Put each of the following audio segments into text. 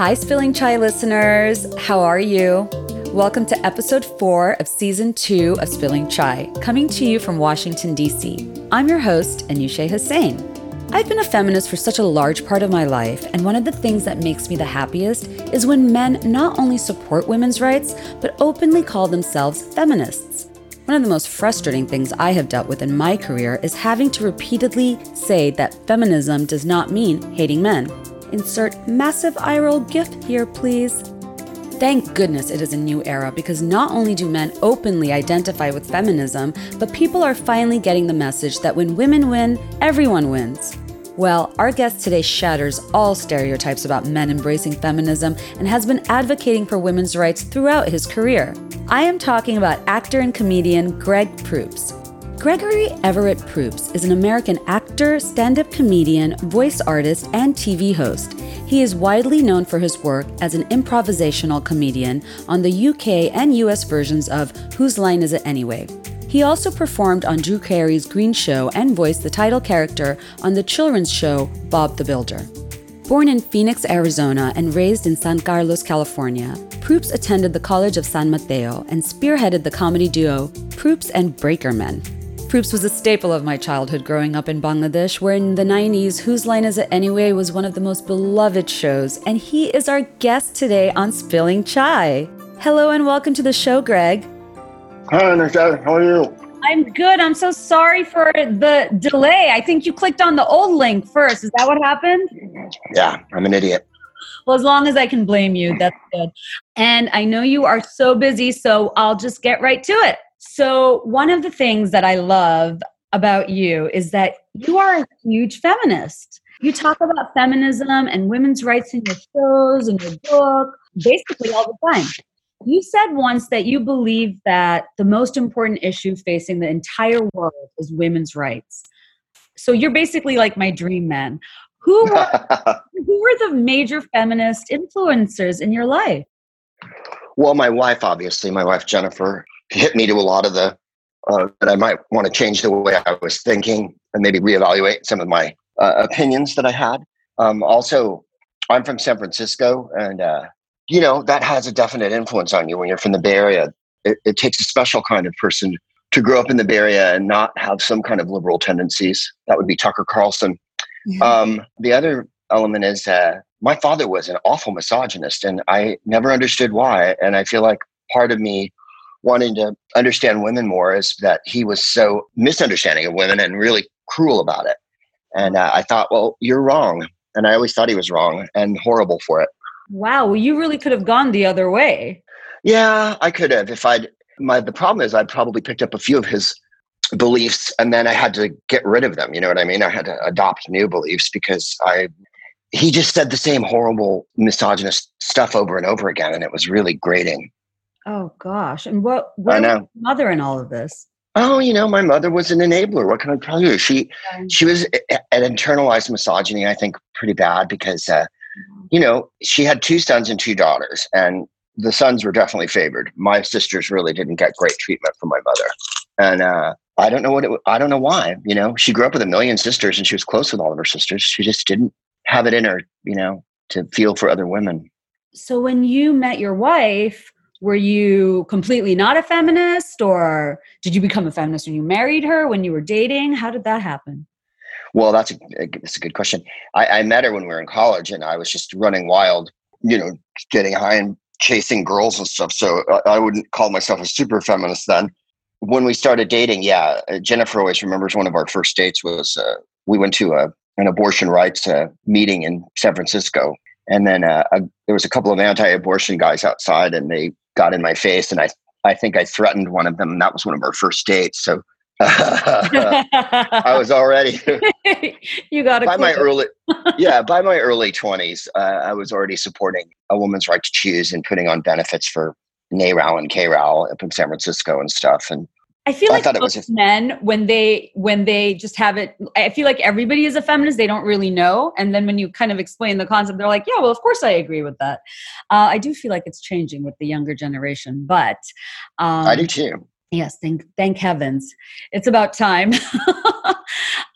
Hi, Spilling Chai listeners. How are you? Welcome to episode four of season two of Spilling Chai, coming to you from Washington, D.C. I'm your host, Anushe Hussain. I've been a feminist for such a large part of my life, and one of the things that makes me the happiest is when men not only support women's rights, but openly call themselves feminists. One of the most frustrating things I have dealt with in my career is having to repeatedly say that feminism does not mean hating men. Insert massive eye roll gif here, please. Thank goodness it is a new era because not only do men openly identify with feminism, but people are finally getting the message that when women win, everyone wins. Well, our guest today shatters all stereotypes about men embracing feminism and has been advocating for women's rights throughout his career. I am talking about actor and comedian Greg Proops. Gregory Everett Proops is an American actor, stand up comedian, voice artist, and TV host. He is widely known for his work as an improvisational comedian on the UK and US versions of Whose Line Is It Anyway? He also performed on Drew Carey's Green Show and voiced the title character on the children's show Bob the Builder. Born in Phoenix, Arizona, and raised in San Carlos, California, Proops attended the College of San Mateo and spearheaded the comedy duo Proops and Breakermen. Proops was a staple of my childhood growing up in Bangladesh, where in the 90s, Whose Line Is It Anyway was one of the most beloved shows, and he is our guest today on Spilling Chai. Hello and welcome to the show, Greg. Hi, Nisha. How are you? I'm good. I'm so sorry for the delay. I think you clicked on the old link first. Is that what happened? Yeah, I'm an idiot. Well, as long as I can blame you, that's good. And I know you are so busy, so I'll just get right to it. So, one of the things that I love about you is that you are a huge feminist. You talk about feminism and women's rights in your shows and your book, basically all the time. You said once that you believe that the most important issue facing the entire world is women's rights. So you're basically like my dream man. Who were, who were the major feminist influencers in your life? Well, my wife, obviously, my wife Jennifer, hit me to a lot of the uh, that I might want to change the way I was thinking and maybe reevaluate some of my uh, opinions that I had. Um, also, I'm from San Francisco, and uh, you know that has a definite influence on you when you're from the Bay Area. It, it, takes a special kind of person to grow up in the Bay Area and not have some kind of liberal tendencies. That would be Tucker Carlson. Mm-hmm. Um, the other element is uh, my father was an awful misogynist, and I never understood why. And I feel like part of me wanting to understand women more is that he was so misunderstanding of women and really cruel about it. And uh, I thought, well, you're wrong. And I always thought he was wrong and horrible for it. Wow. Well, you really could have gone the other way. Yeah, I could have. If I'd, my, the problem is I'd probably picked up a few of his beliefs and then I had to get rid of them. You know what I mean? I had to adopt new beliefs because I, he just said the same horrible misogynist stuff over and over again. And it was really grating. Oh gosh! And what? What I know. mother in all of this? Oh, you know, my mother was an enabler. What can I tell you? She she was an internalized misogyny. I think pretty bad because uh, mm-hmm. you know she had two sons and two daughters, and the sons were definitely favored. My sisters really didn't get great treatment from my mother, and uh, I don't know what it. I don't know why. You know, she grew up with a million sisters, and she was close with all of her sisters. She just didn't have it in her, you know, to feel for other women. So when you met your wife were you completely not a feminist or did you become a feminist when you married her when you were dating? How did that happen? Well that's a, that's a good question. I, I met her when we were in college and i was just running wild you know getting high and chasing girls and stuff so I, I wouldn't call myself a super feminist then. When we started dating yeah uh, jennifer always remembers one of our first dates was uh, we went to a, an abortion rights uh, meeting in san francisco. And then uh, a, there was a couple of anti-abortion guys outside and they got in my face, and I I think I threatened one of them, and that was one of our first dates. So I was already you got a by my early yeah by my early twenties. Uh, I was already supporting a woman's right to choose and putting on benefits for NARAL and CARAL up in San Francisco and stuff. And I feel like I most just, men when they when they just have it I feel like everybody is a feminist they don't really know and then when you kind of explain the concept they're like yeah well of course I agree with that uh, I do feel like it's changing with the younger generation but um, I do too yes thank thank heavens it's about time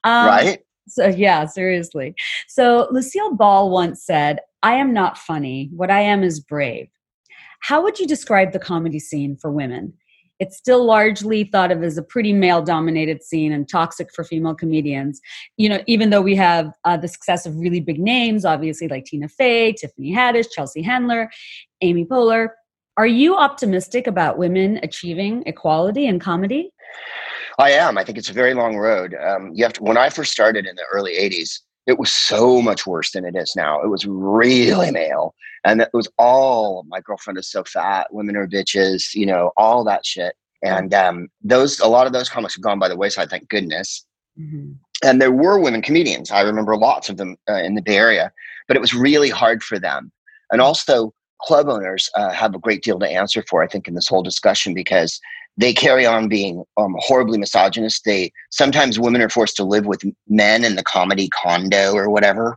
um, right So, yeah, seriously. So, Lucille Ball once said, I am not funny. What I am is brave. How would you describe the comedy scene for women? It's still largely thought of as a pretty male dominated scene and toxic for female comedians. You know, even though we have uh, the success of really big names, obviously like Tina Fey, Tiffany Haddish, Chelsea Handler, Amy Poehler. Are you optimistic about women achieving equality in comedy? I am. I think it's a very long road. Um, you have to. When I first started in the early '80s, it was so much worse than it is now. It was really male, and it was all my girlfriend is so fat, women are bitches, you know, all that shit. And um, those, a lot of those comics have gone by the wayside. Thank goodness. Mm-hmm. And there were women comedians. I remember lots of them uh, in the Bay Area, but it was really hard for them. And also, club owners uh, have a great deal to answer for, I think, in this whole discussion because they carry on being um, horribly misogynist. They sometimes women are forced to live with men in the comedy condo or whatever,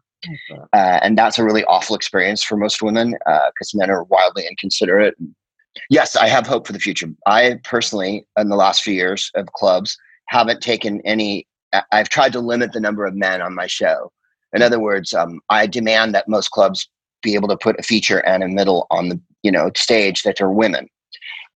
uh, and that's a really awful experience for most women because uh, men are wildly inconsiderate. Yes, I have hope for the future. I personally, in the last few years of clubs, haven't taken any. I've tried to limit the number of men on my show. In other words, um, I demand that most clubs be able to put a feature and a middle on the you know stage that are women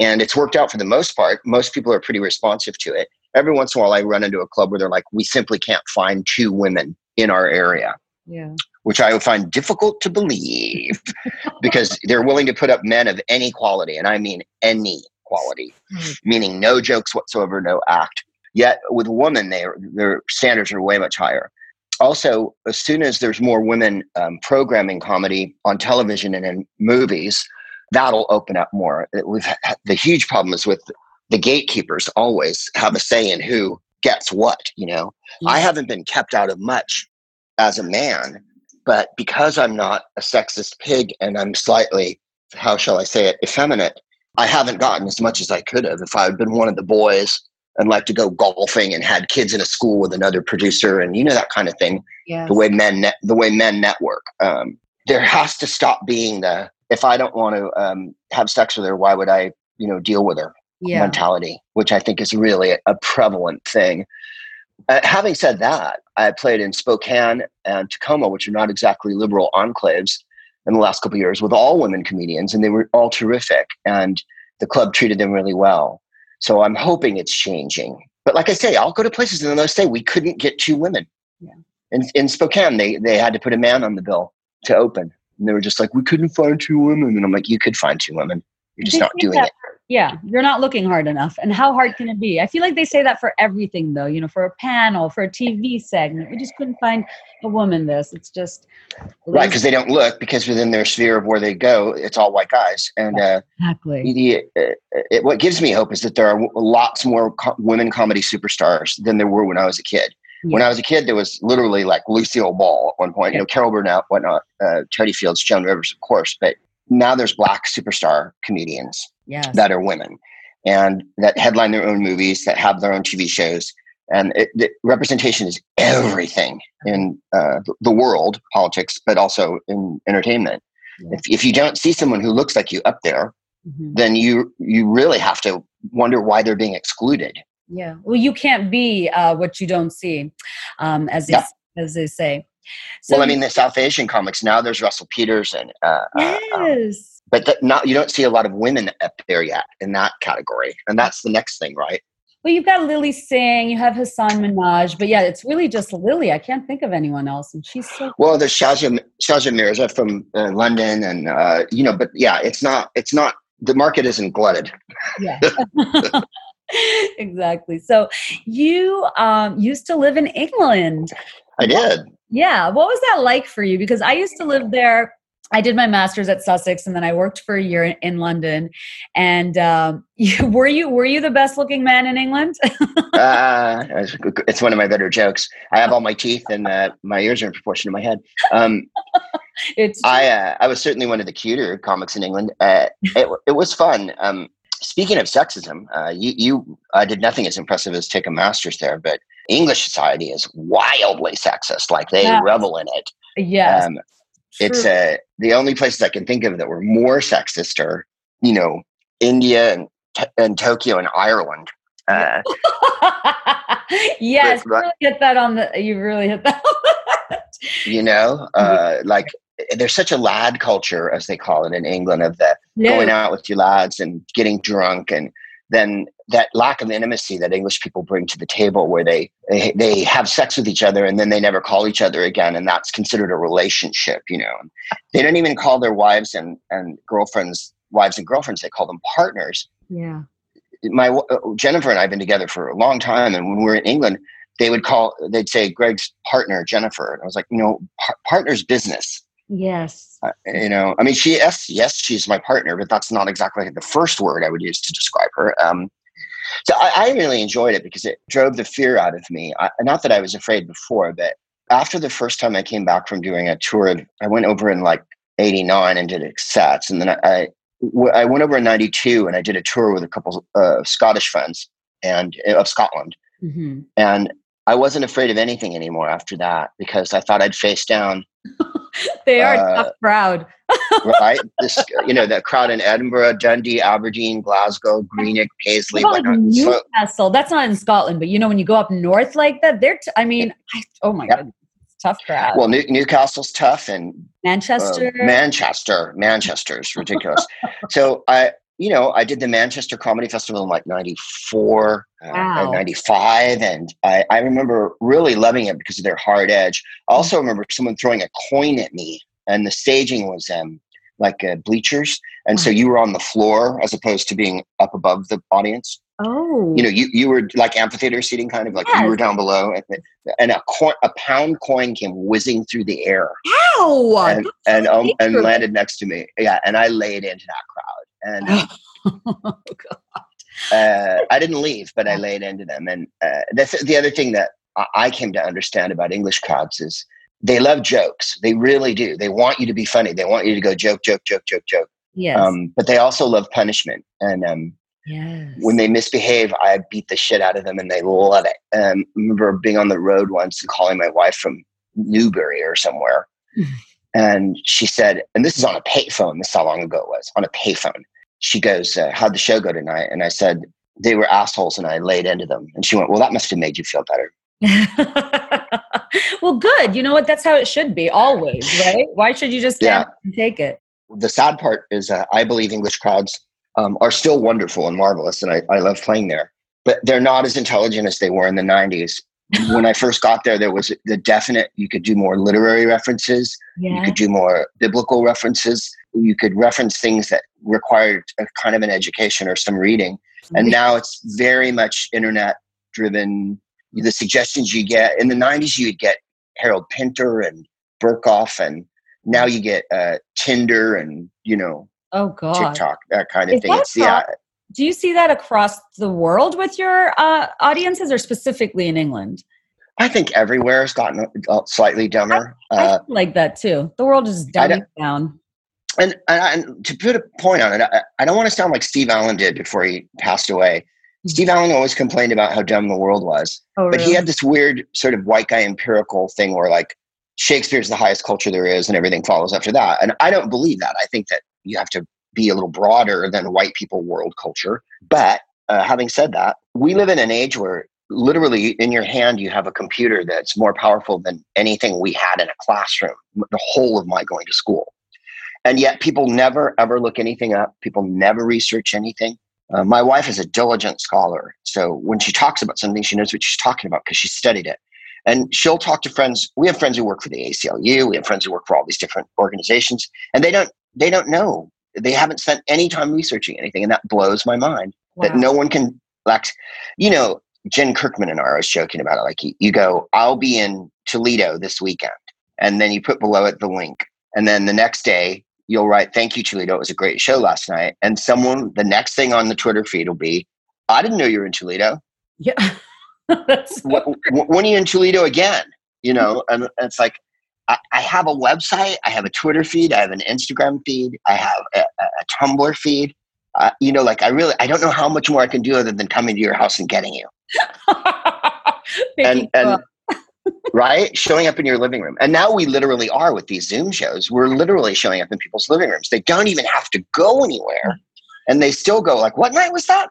and it's worked out for the most part. Most people are pretty responsive to it. Every once in a while, I run into a club where they're like, we simply can't find two women in our area. Yeah. Which I would find difficult to believe because they're willing to put up men of any quality. And I mean any quality, mm. meaning no jokes whatsoever, no act. Yet with women, they their standards are way much higher. Also, as soon as there's more women um, programming comedy on television and in movies, that'll open up more. We've the huge problem is with the gatekeepers always have a say in who gets what. You know, I haven't been kept out of much as a man, but because I'm not a sexist pig and I'm slightly, how shall I say it, effeminate, I haven't gotten as much as I could have if I had been one of the boys and like to go golfing and had kids in a school with another producer and you know that kind of thing. Yes. The way men net, the way men network. Um, there has to stop being the if I don't want to um, have sex with her, why would I, you know, deal with her yeah. mentality, which I think is really a, a prevalent thing. Uh, having said that, I played in Spokane and Tacoma, which are not exactly liberal enclaves, in the last couple years with all women comedians, and they were all terrific, and the club treated them really well. So I'm hoping it's changing. But like I say, I'll go to places and they'll say we couldn't get two women. Yeah. In, in Spokane, they they had to put a man on the bill to open. And they were just like, we couldn't find two women. And I'm like, you could find two women. You're just not doing it. Yeah, you're not looking hard enough. And how hard can it be? I feel like they say that for everything, though. You know, for a panel, for a TV segment, we just couldn't find a woman. This, it's just right because they don't look because within their sphere of where they go, it's all white guys. And uh, exactly, the, uh, it, what gives me hope is that there are lots more co- women comedy superstars than there were when I was a kid. Yeah. When I was a kid, there was literally like Lucille Ball at one point, yeah. you know, Carol Burnett, whatnot, uh, Totie Fields, Joan Rivers, of course. But now there's black superstar comedians yes. that are women and that headline their own movies, that have their own TV shows. And it, the representation is everything in uh, the world, politics, but also in entertainment. Yeah. If, if you don't see someone who looks like you up there, mm-hmm. then you you really have to wonder why they're being excluded. Yeah. Well, you can't be uh, what you don't see, um, as they, yeah. as they say. So, well, I mean, the South Asian comics now. There's Russell Peters and uh, yes. But that not you don't see a lot of women up there yet in that category, and that's the next thing, right? Well, you've got Lilly Singh, you have Hasan Minhaj, but yeah, it's really just Lilly. I can't think of anyone else, and she's so. Well, there's Shazia Shazia Mirza from uh, London, and uh, you know, but yeah, it's not. It's not. The market isn't glutted. Yeah. exactly. So you um, used to live in England. I did. Yeah. What was that like for you? Because I used to live there. I did my master's at Sussex, and then I worked for a year in, in London. And um, you, were you were you the best looking man in England? uh, it's one of my better jokes. I have all my teeth, and uh, my ears are in proportion to my head. Um, it's I uh, I was certainly one of the cuter comics in England. Uh, it, it was fun. Um, speaking of sexism, uh, you, you did nothing as impressive as take a master's there, but English society is wildly sexist. Like they revel in it. Yes. Um, it's a the only places I can think of that were more sexist are, you know, India and, and Tokyo and Ireland. Uh, yes, you really hit that on the. You really hit that. you know, uh, like there's such a lad culture, as they call it in England, of the yeah. going out with your lads and getting drunk, and then that lack of intimacy that English people bring to the table, where they, they they have sex with each other and then they never call each other again, and that's considered a relationship. You know, they don't even call their wives and and girlfriends wives and girlfriends; they call them partners. Yeah. My uh, Jennifer and I have been together for a long time, and when we were in England, they would call they'd say Greg's partner Jennifer, and I was like, you know, par- partner's business. Yes. Uh, you know, I mean, she yes, yes, she's my partner, but that's not exactly the first word I would use to describe her. Um, so I, I, really enjoyed it because it drove the fear out of me. I, not that I was afraid before, but after the first time I came back from doing a tour, I went over in like '89 and did sets, and then I, I went over in '92 and I did a tour with a couple of uh, Scottish friends and uh, of Scotland, mm-hmm. and I wasn't afraid of anything anymore after that because I thought I'd face down. they are uh, tough crowd. right? This, you know, that crowd in Edinburgh, Dundee, Aberdeen, Glasgow, Greenock, Paisley. Newcastle. So, that's not in Scotland, but you know, when you go up north like that, they're. T- I mean, I, oh my god, tough crowd. Well, New- Newcastle's tough, and Manchester, uh, Manchester, Manchester's ridiculous. so I, you know, I did the Manchester Comedy Festival in like 94 uh, wow. uh, 95. And I, I remember really loving it because of their hard edge. I also remember someone throwing a coin at me and the staging was um, like uh, bleachers. And so you were on the floor as opposed to being up above the audience. Oh, you know, you, you were like amphitheater seating, kind of like yes. you were down below, and, and a, a pound coin came whizzing through the air. Ow! And and, um, and landed next to me. Yeah, and I laid into that crowd and oh, uh, I didn't leave, but I laid into them. And uh, that's the other thing that I came to understand about English crowds is they love jokes. They really do. They want you to be funny. They want you to go joke, joke, joke, joke, joke. Yes. Um, but they also love punishment. And um, yes. when they misbehave, I beat the shit out of them, and they love it. Um, I remember being on the road once and calling my wife from Newbury or somewhere. And she said, and this is on a payphone. This is how long ago it was on a payphone. She goes, uh, "How'd the show go tonight?" And I said, "They were assholes, and I laid into them." And she went, "Well, that must have made you feel better." well, good. You know what? That's how it should be always, right? Why should you just stand yeah. and take it? The sad part is, uh, I believe English crowds um, are still wonderful and marvelous, and I, I love playing there. But they're not as intelligent as they were in the '90s when I first got there, there was the definite, you could do more literary references. Yeah. You could do more biblical references. You could reference things that required a kind of an education or some reading. And now it's very much internet driven. The suggestions you get in the 90s, you'd get Harold Pinter and Berkoff, and now you get uh, Tinder and, you know, oh God. TikTok, that kind of Is thing. It's, yeah, do you see that across the world with your uh, audiences or specifically in England? I think everywhere has gotten slightly dumber. I, I uh, like that too. The world is dumbing down. And, and, and, to put a point on it, I, I, don't want to sound like Steve Allen did before he passed away. Mm-hmm. Steve Allen always complained about how dumb the world was. Oh, but he had this weird sort of white guy empirical thing where like Shakespeare's the highest culture there is and everything follows after that. And I don't believe that. I think that you have to be a little broader than white people world culture. But uh, having said that, we live in an age where literally in your hand you have a computer that's more powerful than anything we had in a classroom the whole of my going to school and yet people never ever look anything up. People never research anything. Uh, my wife is a diligent scholar. So when she talks about something she knows what she's talking about because she studied it. And she'll talk to friends. We have friends who work for the aclu we have friends who work for all these different organizations. And they don't they don't know. They haven't spent any time researching anything, and that blows my mind. Wow. That no one can like, you know, Jen Kirkman and I are joking about it. Like you, you go, I'll be in Toledo this weekend, and then you put below it the link, and then the next day you'll write, "Thank you, Toledo. It was a great show last night." And someone, the next thing on the Twitter feed will be, "I didn't know you were in Toledo." Yeah. when, when are you in Toledo again? You know, and it's like I, have a website, I have a Twitter feed, I have an Instagram feed, I have a, a Tumblr feed. Uh, you know, like I really, I don't know how much more I can do other than coming to your house and getting you. and and right, showing up in your living room. And now we literally are with these Zoom shows. We're literally showing up in people's living rooms. They don't even have to go anywhere, and they still go like, "What night was that?"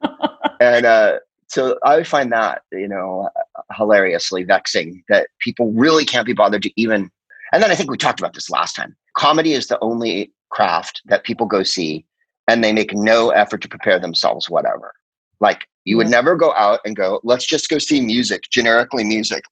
and uh, so I find that, you know, hilariously vexing that people really can't be bothered to even. And then I think we talked about this last time. Comedy is the only craft that people go see and they make no effort to prepare themselves, whatever. Like you would never go out and go, let's just go see music, generically music,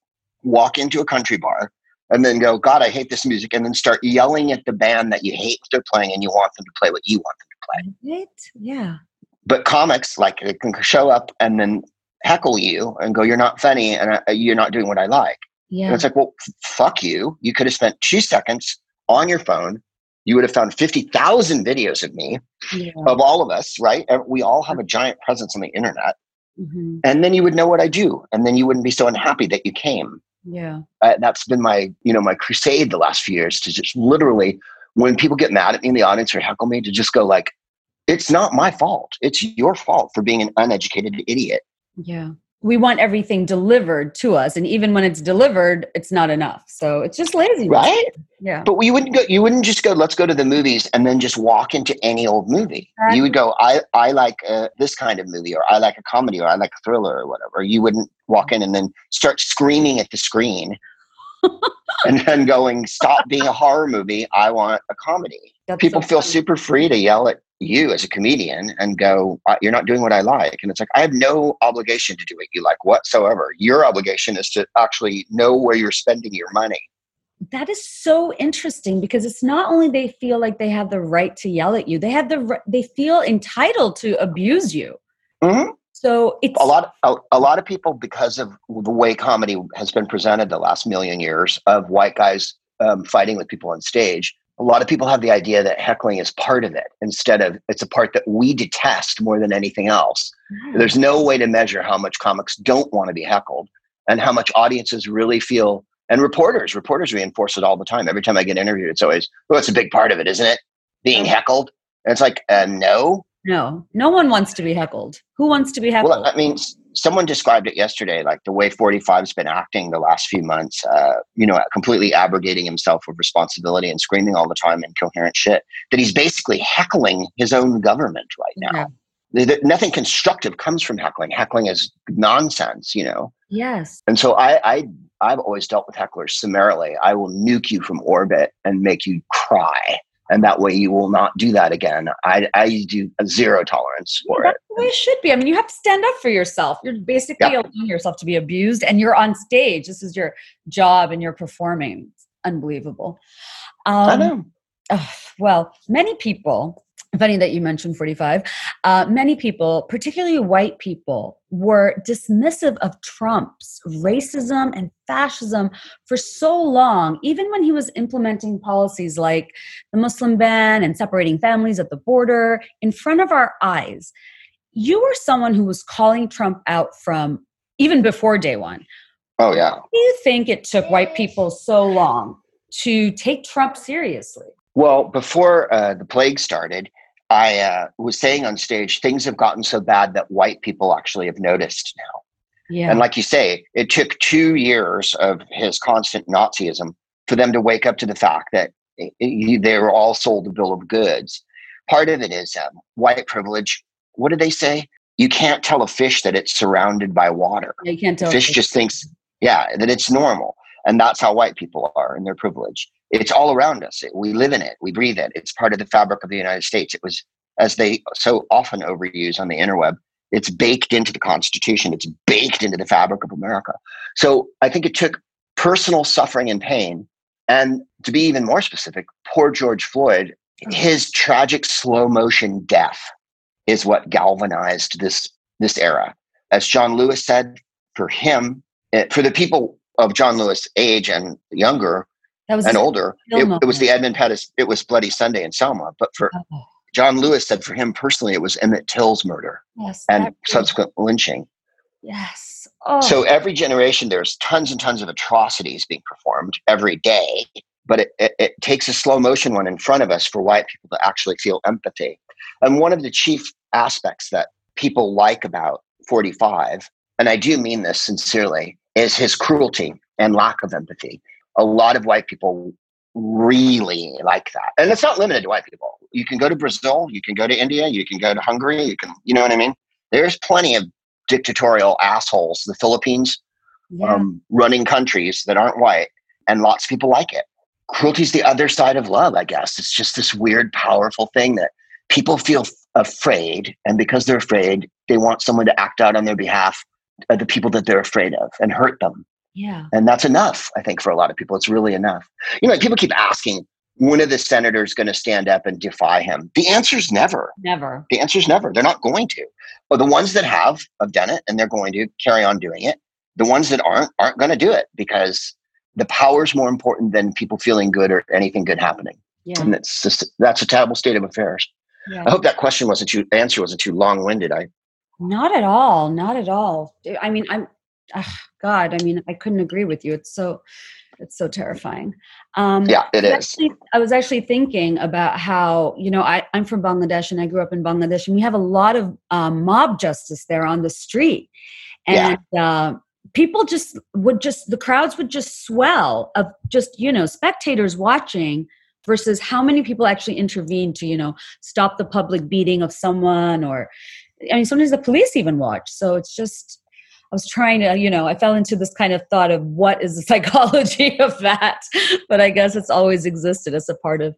walk into a country bar and then go, God, I hate this music. And then start yelling at the band that you hate what they're playing and you want them to play what you want them to play. Right? Yeah. But comics, like, they can show up and then heckle you and go, "You're not funny, and I, uh, you're not doing what I like." Yeah. And it's like, well, f- fuck you. You could have spent two seconds on your phone. You would have found fifty thousand videos of me, yeah. of all of us, right? We all have a giant presence on the internet, mm-hmm. and then you would know what I do, and then you wouldn't be so unhappy that you came. Yeah, uh, that's been my, you know, my crusade the last few years to just literally, when people get mad at me in the audience or heckle me, to just go like, it's not my fault. It's your fault for being an uneducated idiot. Yeah. We want everything delivered to us. And even when it's delivered, it's not enough. So it's just lazy. Right? Yeah. But we wouldn't go you wouldn't just go, let's go to the movies and then just walk into any old movie. Exactly. You would go, I, I like uh, this kind of movie or I like a comedy or I like a thriller or whatever. You wouldn't walk in and then start screaming at the screen and then going, stop being a horror movie. I want a comedy. That's People so feel super free to yell at you as a comedian and go, you're not doing what I like. And it's like, I have no obligation to do what you like whatsoever. Your obligation is to actually know where you're spending your money. That is so interesting because it's not only they feel like they have the right to yell at you, they have the they feel entitled to abuse you. Mm-hmm. So it's a lot. A, a lot of people, because of the way comedy has been presented the last million years of white guys um, fighting with people on stage, a lot of people have the idea that heckling is part of it instead of it's a part that we detest more than anything else. Mm. There's no way to measure how much comics don't want to be heckled and how much audiences really feel and reporters reporters reinforce it all the time. Every time i get interviewed it's always well it's a big part of it isn't it? Being heckled? And it's like uh, no. No. No one wants to be heckled. Who wants to be heckled? Well i mean someone described it yesterday, like the way 45's been acting the last few months, uh, you know, completely abrogating himself of responsibility and screaming all the time incoherent shit, that he's basically heckling his own government right now. Yeah. nothing constructive comes from heckling. Heckling is nonsense, you know? Yes. And so I, I, I've always dealt with hecklers summarily. I will nuke you from orbit and make you cry and that way you will not do that again. I, I do a zero tolerance for That's it. the way it should be. I mean, you have to stand up for yourself. You're basically allowing yourself to be abused, and you're on stage. This is your job, and you're performing. It's unbelievable. Um, I know. Oh, well, many people funny that you mentioned 45 uh, many people particularly white people were dismissive of trump's racism and fascism for so long even when he was implementing policies like the muslim ban and separating families at the border in front of our eyes. You were someone who was calling trump out from even before day one. Oh yeah. Why do you think it took white people so long to take trump seriously? Well, before uh, the plague started, I uh, was saying on stage, things have gotten so bad that white people actually have noticed now. Yeah. And like you say, it took two years of his constant Nazism for them to wake up to the fact that they were all sold a bill of goods. Part of it is um, white privilege. What do they say? You can't tell a fish that it's surrounded by water. Yeah, you can't tell. Fish, fish just thinks, yeah, that it's normal. And that's how white people are in their privilege it's all around us. We live in it. We breathe it. It's part of the fabric of the United States. It was, as they so often overuse on the interweb, it's baked into the Constitution. It's baked into the fabric of America. So I think it took personal suffering and pain. And to be even more specific, poor George Floyd, mm-hmm. his tragic slow motion death is what galvanized this, this era. As John Lewis said, for him, it, for the people of John Lewis' age and younger, that was and older. It, it, was the Edmund Pettus. It was Bloody Sunday in Selma. But for oh. John Lewis said for him personally, it was Emmett Till's murder yes, and subsequent lynching. Yes. Oh. So every generation, there's tons and tons of atrocities being performed every day. But it, it, it takes a slow motion one in front of us for white people to actually feel empathy. And one of the chief aspects that people like about 45, and I do mean this sincerely, is his cruelty and lack of empathy a lot of white people really like that. And it's not limited to white people. You can go to Brazil, you can go to India, you can go to Hungary, you can, you know what I mean? There's plenty of dictatorial assholes, the Philippines, Yeah. um, running countries that aren't white, and lots of people like it. Cruelty is the other side of love, I guess. It's just this weird, powerful thing that people feel afraid, and because they're afraid, they want someone to act out on their behalf of the people that they're afraid of and hurt them. Yeah. And that's enough, I think, for a lot of people. It's really enough. You know, like, people keep asking, when are the senators going to stand up and defy him? The answer is never. Never. The answer is never. They're not going to. But the ones that have have done it and they're going to carry on doing it. The ones that aren't aren't going to do it because the power is more important than people feeling good or anything good happening. Yeah. And it's just that's a terrible state of affairs. yeah. I hope that question wasn't too answer wasn't too long winded. I Not at all. Not at all. I mean, I'm, ugh, God, I mean, I couldn't agree with you. It's so, it's so terrifying. Um, yeah, it I was is. Actually, I was actually thinking about how, you know, I, I'm from Bangladesh and I grew up in Bangladesh and we have a lot of um, mob justice there on the street. Yeah. And uh, people just would just, the crowds would just swell of just, you know, spectators watching versus how many people actually intervene to, you know, stop the public beating of someone or, I mean, sometimes the police even watch. So it's just, I was trying to, you know, I fell into this kind of thought of what is the psychology of that, but I guess it's always existed as a part of,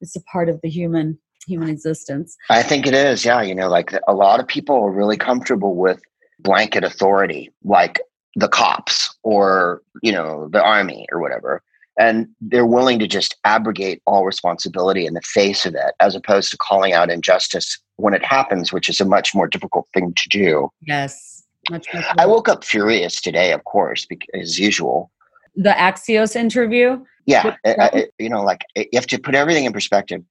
it's a part of the human human existence. I think it is. Yeah, you know, like a lot of people are really comfortable with blanket authority, like the cops or you know the army or whatever, and they're willing to just abrogate all responsibility in the face of it, as opposed to calling out injustice when it happens, which is a much more difficult thing to do. Yes, much more. I woke up furious today, of course, because, as usual. the Axios interview. Yeah, With I- I- you know, like you have to put everything in perspective.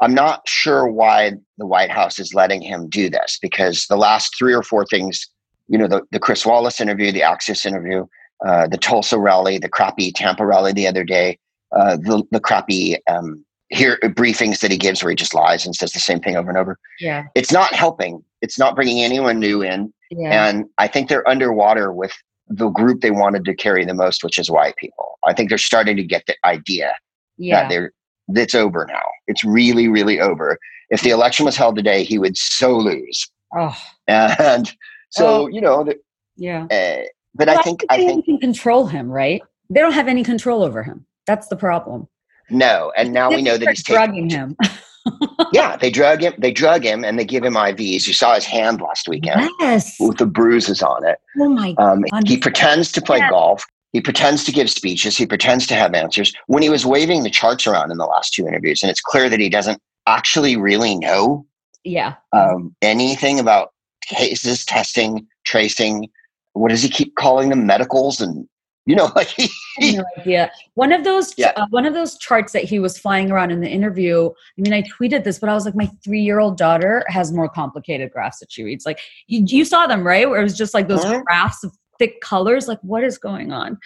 I'm not sure why the White House is letting him do this because the last three or four things, you know, the, the Chris Wallace interview, the Axios interview, uh, the Tulsa rally, the crappy Tampa rally the other day, uh, the, the crappy um, here briefings that he gives where he just lies and says the same thing over and over. Yeah, It's not helping. It's not bringing anyone new in. Yeah, And I think they're underwater with the group they wanted to carry the most, which is white people. I think they're starting to get the idea yeah. that they're it's over now. It's really, really over. If the election was held today, he would so lose. Oh, And so, Oh. you know, the- yeah. uh, but Well, I think I think can control him, right? They don't have any control over him. That's the problem. no. And now we know that he's They're taking. drugging him. Yeah, they drug him. They drug him, and they give him IVs. You saw his hand last weekend yes. with the bruises on it. Oh my. Um, he pretends to play Yeah. golf. He pretends to give speeches. He pretends to have answers. When he was waving the charts around in the last two interviews, and it's clear that he doesn't actually really know Yeah. um, anything about cases, testing, tracing. What does he keep calling them? Medicals and you know, like he, no idea. One of those, Yeah. uh, one of those charts that he was flying around in the interview. I mean, I tweeted this, but I was like, my three-year-old daughter has more complicated graphs that she reads. Like, you, you saw them, right? Where it was just like those Mhm. graphs of thick colors. Like, what is going on?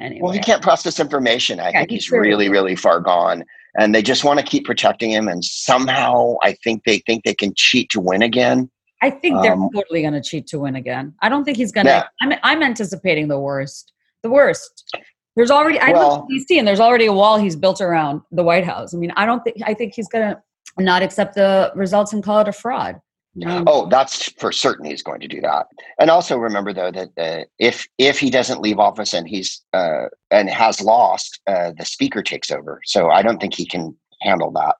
Anyway, well, he can't process information. I Yeah, think he he's really, really far gone. And they just want to keep protecting him. And somehow, I think they think they can cheat to win again. I think they're um, totally going to cheat to win again. I don't think he's going to. Yeah. I'm, I'm anticipating the worst. The worst. There's already. I Well- look at DC, and there's already a wall he's built around the White House. I mean, I don't think. I think he's going to not accept the results and call it a fraud. Um, Oh, that's for certain. He's going to do that. And also remember, though, that uh, if if he doesn't leave office and he's uh, and has lost, uh, the speaker takes over. So I don't think he can handle that.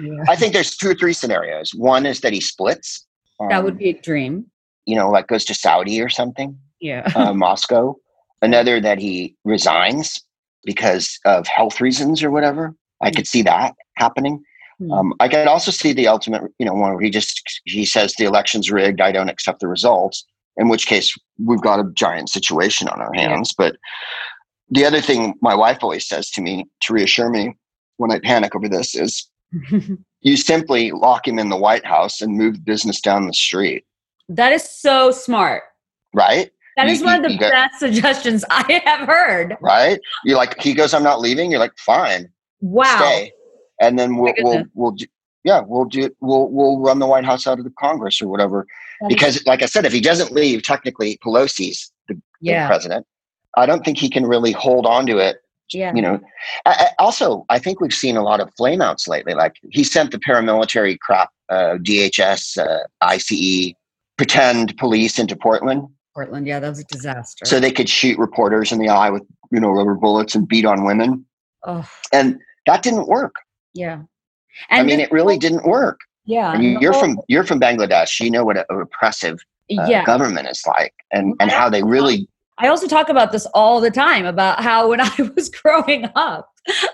yeah. I think there's two or three scenarios. One is that he splits. that would um, be a dream. you know, like goes to Saudi or something, Yeah. uh, Moscow. Another that he resigns because of health reasons or whatever. I could see that happening. Hmm. Um, I could also see the ultimate, you know, one where he just he says the election's rigged. I don't accept the results. In which case, we've got a giant situation on our hands. But the other thing my wife always says to me to reassure me when I panic over this is you simply lock him in the White House and move business down the street, that is so smart. right? That You- one of the best suggestions I have heard. right? You're like, he goes, I'm not leaving. You're like, fine, Wow. stay, and then we'll we'll we'll do, yeah, we'll do we'll we'll run the White House out of the Congress or whatever. That is- Because, like I said, if he doesn't leave, technically Pelosi's the, the president. I don't think he can really hold on to it. Yeah. You know. I, I, also, I think we've seen a lot of flameouts lately. Like he sent the paramilitary crap, uh, DHS, uh, ICE, pretend police into Portland. Portland, yeah, that was a disaster. So they could shoot reporters in the eye with, you know, rubber bullets and beat on women. oh, And that didn't work. yeah. I mean, it really whole- didn't work. Yeah. And and you're whole- from you're from Bangladesh. You know what a, a repressive uh, yeah. government is like, and and how they really I also talk about this all the time about how when I was growing up,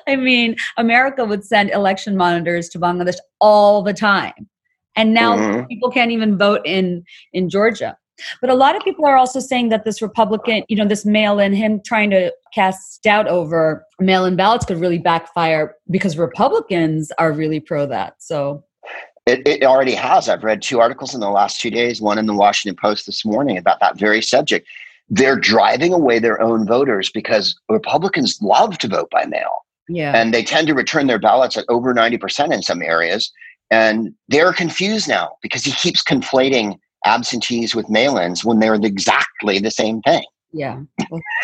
I mean, America would send election monitors to Bangladesh all the time. And now Mhm. people can't even vote in in Georgia. But a lot of people are also saying that this Republican, you know, this mail in, him trying to cast doubt over mail in ballots could really backfire because Republicans are really pro that. So, It, it already has. I've read two articles in the last two days, one in the Washington Post this morning about that very subject. They're driving away their own voters because Republicans love to vote by mail yeah. and they tend to return their ballots at over 90% in some areas. And they're confused now because he keeps conflating absentees with mail ins when they're exactly the same thing. yeah.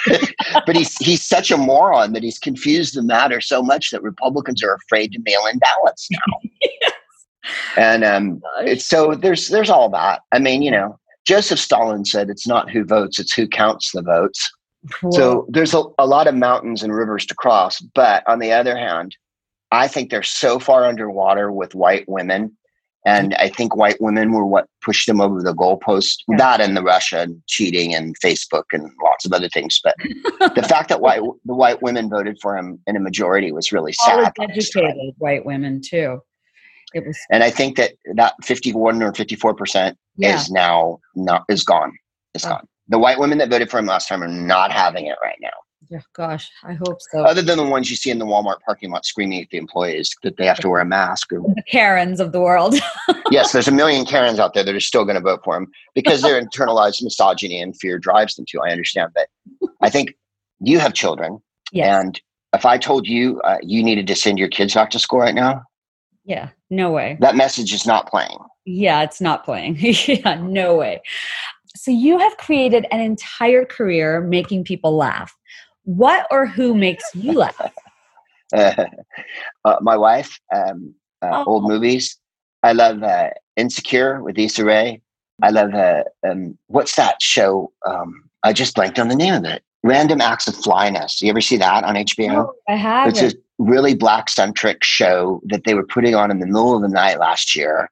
But he's, he's such a moron that he's confused the matter so much that Republicans are afraid to mail in ballots now. yes. And um, it's so there's there's all that. I mean, you know, Joseph Stalin said it's not who votes, it's who counts the votes. So there's a, a lot of mountains and rivers to cross. But on the other hand, I think they're so far underwater with white women. And I think white women were what pushed them over the goalpost. Yeah. That and the Russia and cheating and Facebook and lots of other things. But the fact that white the white women voted for him in a majority was really sad. educated white women too. It was And I think that that 51 or 54 percent is now not is gone. Is Oh. gone. The white women that voted for him last time are not having it right now. Yeah. Gosh, I hope so. Other than the ones you see in the Walmart parking lot screaming at the employees that they have to wear a mask. Or, the Karens of the world. yes, there's a million Karens out there that are still going to vote for him because their internalized misogyny and fear drives them to. I understand, that. I think you have children, yes. and if I told you uh, you needed to send your kids back to school right now, yeah. No way. that message is not playing. Yeah, it's not playing. yeah, no way. So you have created an entire career making people laugh. What or who makes you laugh? uh, my wife, um, uh, Oh. old movies. I love uh, Insecure with Issa Rae. I love uh, um, what's that show? Um, I just blanked on the name of it. Random Acts of Flyness. You ever see that on HBO? No, I have. It's a really black centric show that they were putting on in the middle of the night last year,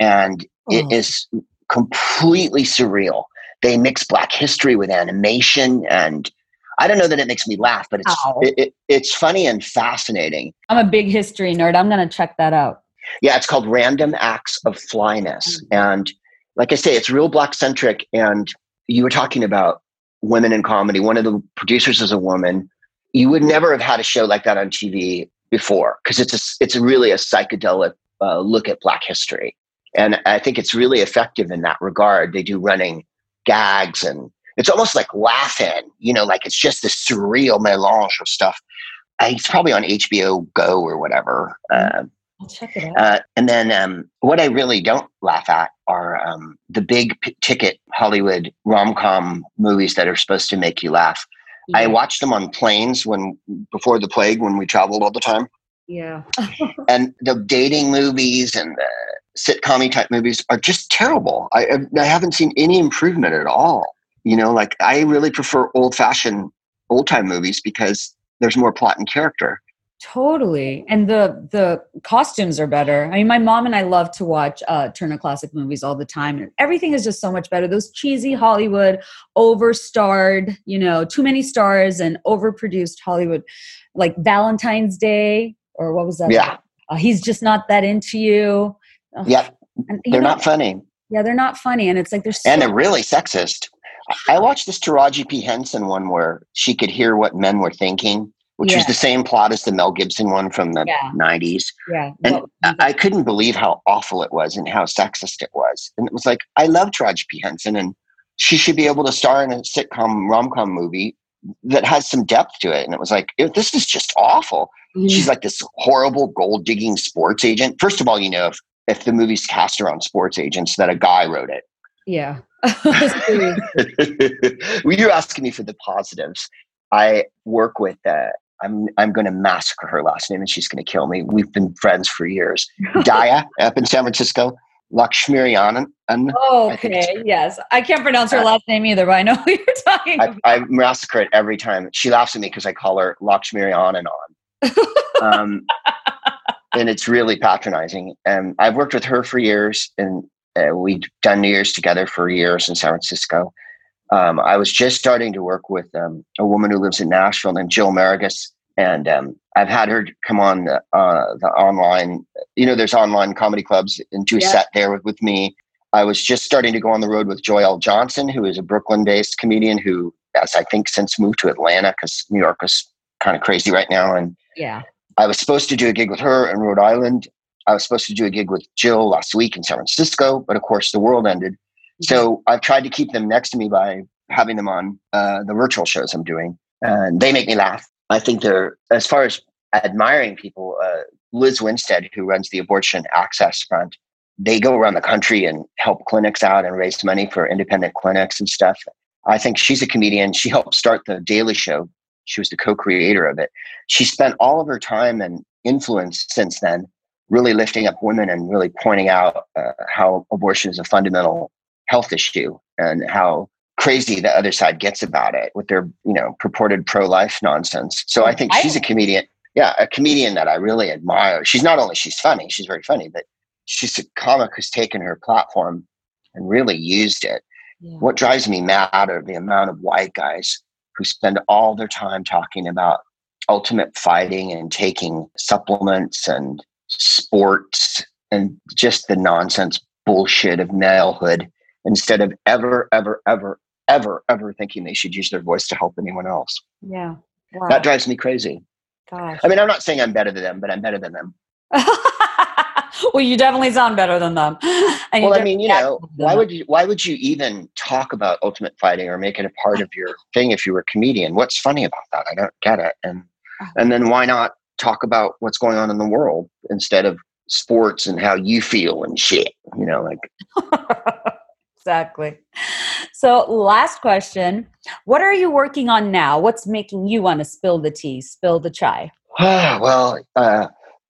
and it Oh. is completely surreal. They mix black history with animation, and I don't know that it makes me laugh, but it's Ow. it, it, it's funny and fascinating. I'm a big history nerd. I'm going to check that out. Yeah, it's called Random Acts of Flyness. Mm. And like I say, it's real black centric. And you were talking about women in comedy. One of the producers is a woman. You would never have had a show like that on TV before because it's a, it's really a psychedelic uh, look at black history. And I think it's really effective in that regard. They do running gags and it's almost like laughing, you know, like it's just this surreal melange of stuff. Uh, it's probably on HBO Go or whatever. Uh, I'll check it out. uh, and then um, what I really don't laugh at are um, the big p- ticket Hollywood rom com movies that are supposed to make you laugh. I Yeah. watched them on planes when before the plague when we traveled all the time, yeah. and the dating movies and the sitcom type movies are just terrible. I I haven't seen any improvement at all. You know, like I really prefer old fashioned old time movies because there's more plot and character. Totally. And the the costumes are better. I mean, my mom and I love to watch uh Turner Classic movies all the time. And everything is just so much better. Those cheesy Hollywood, overstarred, you know, too many stars and overproduced Hollywood, like Valentine's Day or what was that? Yeah, Uh, he's just not that into you. Ugh. yeah, And, you they're know, not funny. Yeah, they're not funny. And it's like they're so and they're really sexist. I watched this Taraji P. Henson one where she could hear what men were thinking, which was the same plot as the Mel Gibson one from the Yeah. 90s. yeah. And well, I, couldn't believe how awful it was and how sexist it was. And it was like, I love Taraji P. Henson, and she should be able to star in a sitcom rom com movie that has some depth to it. And it was like, this is just awful. She's like this horrible gold digging sports agent. First of all, you know, if, if the movie's cast around sports agents, that a guy wrote it. yeah. Well, you're asking me for the positives. I work with. Uh, I'm I'm going to massacre her last name, and she's going to kill me. We've been friends for years. Dhaya up in San Francisco. Lakshmirianan. Oh, okay, yes. I can't pronounce her uh, last name either, but I know who you're talking I, about. I massacre it every time. She laughs at me because I call her Lakshmirianan um, and it's really patronizing. And I've worked with her for years, and uh, we've done New Year's together for years in San Francisco. Um, I was just starting to work with um, a woman who lives in Nashville named Jill Marigus, and um, I've had her come on the, uh, the, online. You know, there's online comedy clubs and do a yeah. set there with, with me. I was just starting to go on the road with Joyelle Johnson, who is a Brooklyn-based comedian who has, I think, since moved to Atlanta because New York is kind of crazy right now. And yeah, I was supposed to do a gig with her in Rhode Island. I was supposed to do a gig with Jill last week in San Francisco, but of course the world ended. Mm-hmm. So I've tried to keep them next to me by having them on uh, the virtual shows I'm doing, and they make me laugh. I think they're as far as admiring people. Uh, Lizz Winstead, who runs the Abortion Access Front, they go around the country and help clinics out and raise money for independent clinics and stuff. I think she's a comedian. She helped start the Daily Show she was the co-creator of it. She spent all of her time and influence since then really lifting up women and really pointing out uh, how abortion is a fundamental health issue and how crazy the other side gets about it with their you know purported pro-life nonsense. So i think she's a comedian yeah a comedian that i really admire. She's not only she's funny she's very funny but she's a comic who's taken her platform and really used it. Yeah. what drives me mad are the amount of white guys who spend all their time talking about ultimate fighting and taking supplements and sports and just the nonsense bullshit of malehood instead of ever, ever, ever, ever, ever thinking they should use their voice to help anyone else. Yeah. Wow. That drives me crazy. Gosh. I mean, I'm not saying I'm better than them, but I'm better than them. well, you definitely sound better than them. And well, I mean, you know, why would you why would you even talk about ultimate fighting or make it a part of your thing if you were a comedian? What's funny about that? I don't get it. And uh-huh. and then why not talk about what's going on in the world instead of sports and how you feel and shit? You know, like exactly. So, last question: What are you working on now? What's making you want to spill the tea, spill the chai? well, uh,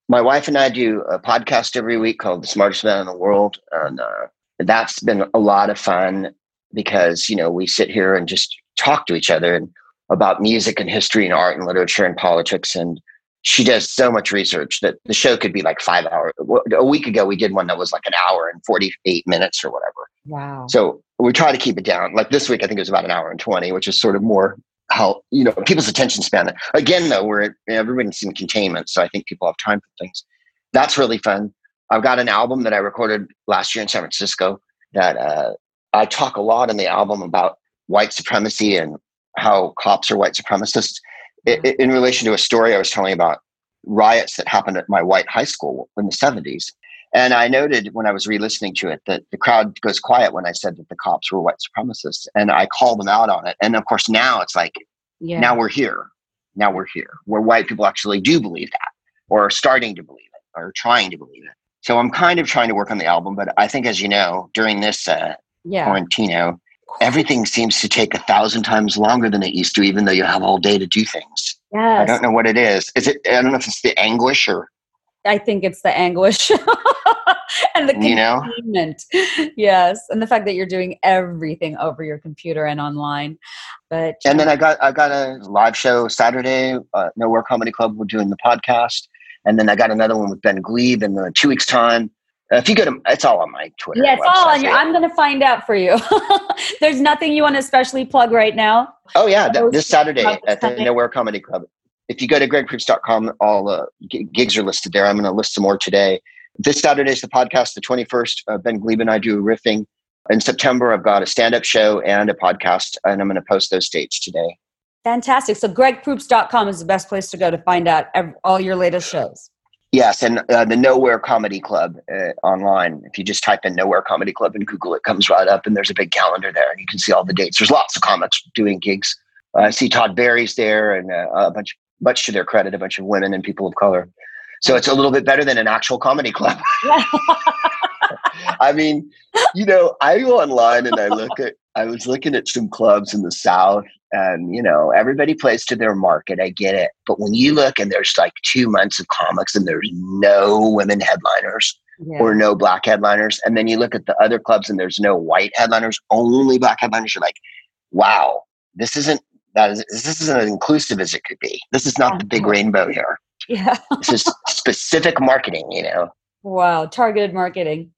my wife and I do a podcast every week called The Smartest Man in the World. And uh, that's been a lot of fun because, you know, we sit here and just talk to each other and about music and history and art and literature and politics. And she does so much research that the show could be like five hours. A week ago, we did one that was like an hour and 48 minutes or whatever. Wow. So we try to keep it down. Like this week, I think it was about an hour and 20, which is sort of more how you know people's attention span. Again, though, we're everybody's in containment, so I think people have time for things. That's really fun. I've got an album that I recorded last year in San Francisco that uh, I talk a lot in the album about white supremacy and how cops are white supremacists in, in relation to a story I was telling about riots that happened at my white high school in the 70s. And I noted when I was re-listening to it that the crowd goes quiet when I said that the cops were white supremacists, and I called them out on it. And of course, now it's like, yeah. now we're here. Now we're here, where white people actually do believe that, or are starting to believe it, or trying to believe it. So I'm kind of trying to work on the album, but I think, as you know, during this uh, yeah. quarantino, everything seems to take a thousand times longer than it used to, even though you have all day to do things. Yes. I don't know what it is. Is it? I don't know if it's the anguish or I think it's the anguish and the containment. You know? Yes, and the fact that you're doing everything over your computer and online. But and then I got I got a live show Saturday, uh, Nowhere Comedy Club. We're doing the podcast, and then I got another one with Ben Gleib in the two weeks time. Uh, if you go to, it's all on my Twitter. Yeah, it's website. all on your. I'm going to find out for you. There's nothing you want to especially plug right now. Oh yeah, this Saturday at the Nowhere Comedy Club if you go to gregproops.com, all the gigs are listed there. I'm going to list some more today. This Saturday is the podcast, the 21st. Uh, ben Gleib and I do riffing. In September, I've got a stand up show and a podcast, and I'm going to post those dates today. Fantastic. So, gregproops.com is the best place to go to find out every, all your latest shows. Yes, and uh, the Nowhere Comedy Club uh, online. If you just type in Nowhere Comedy Club in Google, it comes right up, and there's a big calendar there, and you can see all the dates. There's lots of comics doing gigs. Uh, I see Todd Barry's there, and uh, a bunch much to their credit, a bunch of women and people of color. So it's a little bit better than an actual comedy club. I mean, you know, I go online and I look at, I was looking at some clubs in the South and, you know, everybody plays to their market. I get it. But when you look and there's like two months of comics and there's no women headliners, yeah. or no black headliners. And then you look at the other clubs and there's no white headliners, only black headliners. You're like, wow, this isn't that is this isn't as inclusive as it could be. This is not the big rainbow here. Yeah. this is specific marketing, you know. Wow, targeted marketing.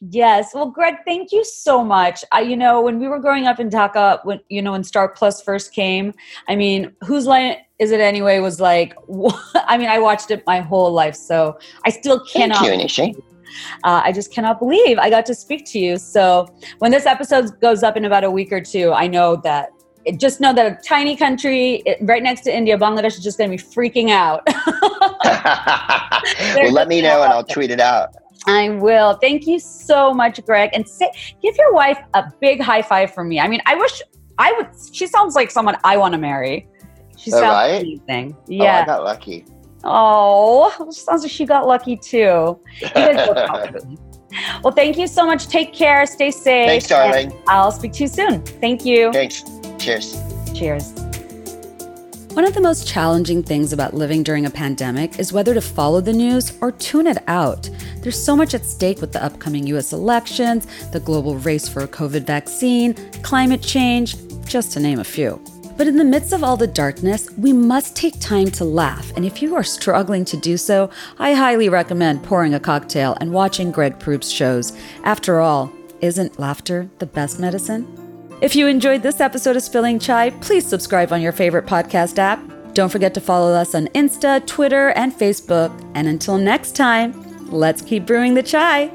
Yes. Well, Greg, thank you so much. I, you know, when we were growing up in Dhaka, when you know when Star Plus first came, I mean, whose line is it anyway? Was like, I mean, I watched it my whole life, so I still cannot. Thank you, uh, I just cannot believe I got to speak to you. So when this episode goes up in about a week or two, I know that just know that a tiny country right next to India, Bangladesh is just going to be freaking out. well, let me know and I'll tweet it out. I will. Thank you so much, Greg. And say, give your wife a big high five for me. I mean, I wish I would. She sounds like someone I want to marry. She oh, sounds right? amazing. Yeah. Oh, I got lucky. Oh, sounds like she got lucky too. well, thank you so much. Take care. Stay safe. Thanks, darling. I'll speak to you soon. Thank you. Thanks. Cheers. Cheers. One of the most challenging things about living during a pandemic is whether to follow the news or tune it out. There's so much at stake with the upcoming US elections, the global race for a COVID vaccine, climate change, just to name a few. But in the midst of all the darkness, we must take time to laugh. And if you are struggling to do so, I highly recommend pouring a cocktail and watching Greg Proops shows. After all, isn't laughter the best medicine? If you enjoyed this episode of Spilling Chai, please subscribe on your favorite podcast app. Don't forget to follow us on Insta, Twitter, and Facebook. And until next time, let's keep brewing the chai.